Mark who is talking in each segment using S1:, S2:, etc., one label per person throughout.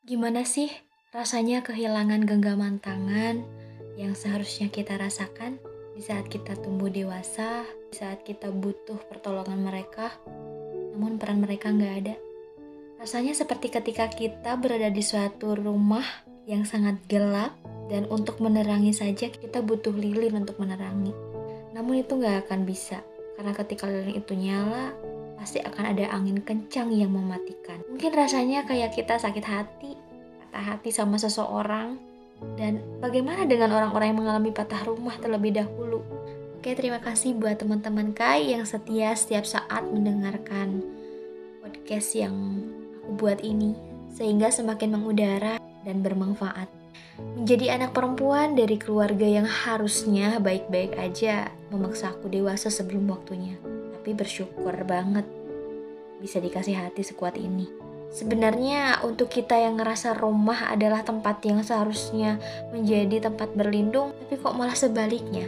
S1: Gimana sih rasanya kehilangan genggaman tangan yang seharusnya kita rasakan di saat kita tumbuh dewasa, di saat kita butuh pertolongan mereka, namun peran mereka nggak ada. Rasanya seperti ketika kita berada di suatu rumah yang sangat gelap dan untuk menerangi saja kita butuh lilin untuk menerangi. Namun itu nggak akan bisa karena ketika lilin itu nyala, pasti akan ada angin kencang yang mematikan. Mungkin rasanya kayak kita sakit hati, patah hati sama seseorang, dan bagaimana dengan orang-orang yang mengalami patah rumah terlebih dahulu? Oke, terima kasih buat teman-teman Kai yang setia setiap saat mendengarkan podcast yang aku buat ini, sehingga semakin mengudara dan bermanfaat. Menjadi anak perempuan dari keluarga yang harusnya baik-baik aja memaksa aku dewasa sebelum waktunya tapi bersyukur banget bisa dikasih hati sekuat ini. Sebenarnya untuk kita yang ngerasa rumah adalah tempat yang seharusnya menjadi tempat berlindung, tapi kok malah sebaliknya.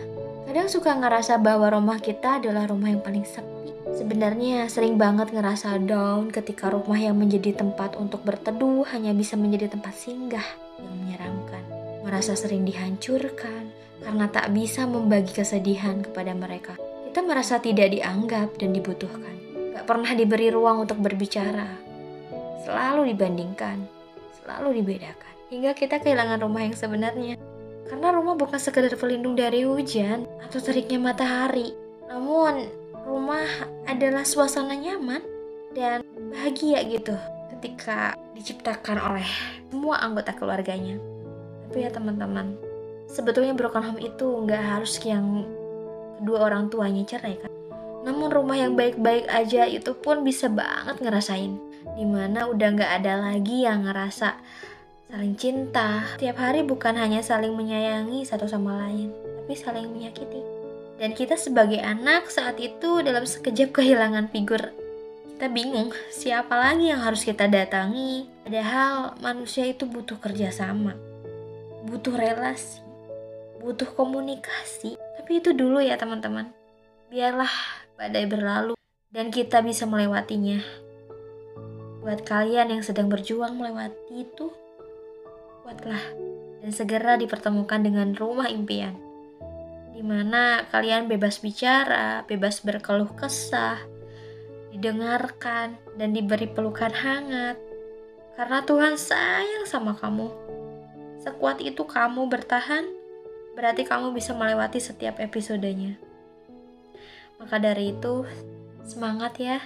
S1: Kadang suka ngerasa bahwa rumah kita adalah rumah yang paling sepi. Sebenarnya sering banget ngerasa down ketika rumah yang menjadi tempat untuk berteduh hanya bisa menjadi tempat singgah yang menyeramkan. Merasa sering dihancurkan karena tak bisa membagi kesedihan kepada mereka kita merasa tidak dianggap dan dibutuhkan. Gak pernah diberi ruang untuk berbicara. Selalu dibandingkan, selalu dibedakan. Hingga kita kehilangan rumah yang sebenarnya. Karena rumah bukan sekedar pelindung dari hujan atau teriknya matahari. Namun, rumah adalah suasana nyaman dan bahagia gitu ketika diciptakan oleh semua anggota keluarganya. Tapi ya teman-teman, sebetulnya broken home itu nggak harus yang kedua orang tuanya cerai kan. Namun rumah yang baik-baik aja itu pun bisa banget ngerasain. Di mana udah gak ada lagi yang ngerasa saling cinta. Tiap hari bukan hanya saling menyayangi satu sama lain, tapi saling menyakiti. Dan kita sebagai anak saat itu dalam sekejap kehilangan figur kita bingung siapa lagi yang harus kita datangi. Padahal manusia itu butuh kerjasama, butuh relasi, butuh komunikasi. Tapi itu dulu ya teman-teman. Biarlah badai berlalu dan kita bisa melewatinya. Buat kalian yang sedang berjuang melewati itu, kuatlah dan segera dipertemukan dengan rumah impian. Di mana kalian bebas bicara, bebas berkeluh kesah, didengarkan, dan diberi pelukan hangat. Karena Tuhan sayang sama kamu. Sekuat itu kamu bertahan berarti kamu bisa melewati setiap episodenya. Maka dari itu, semangat ya!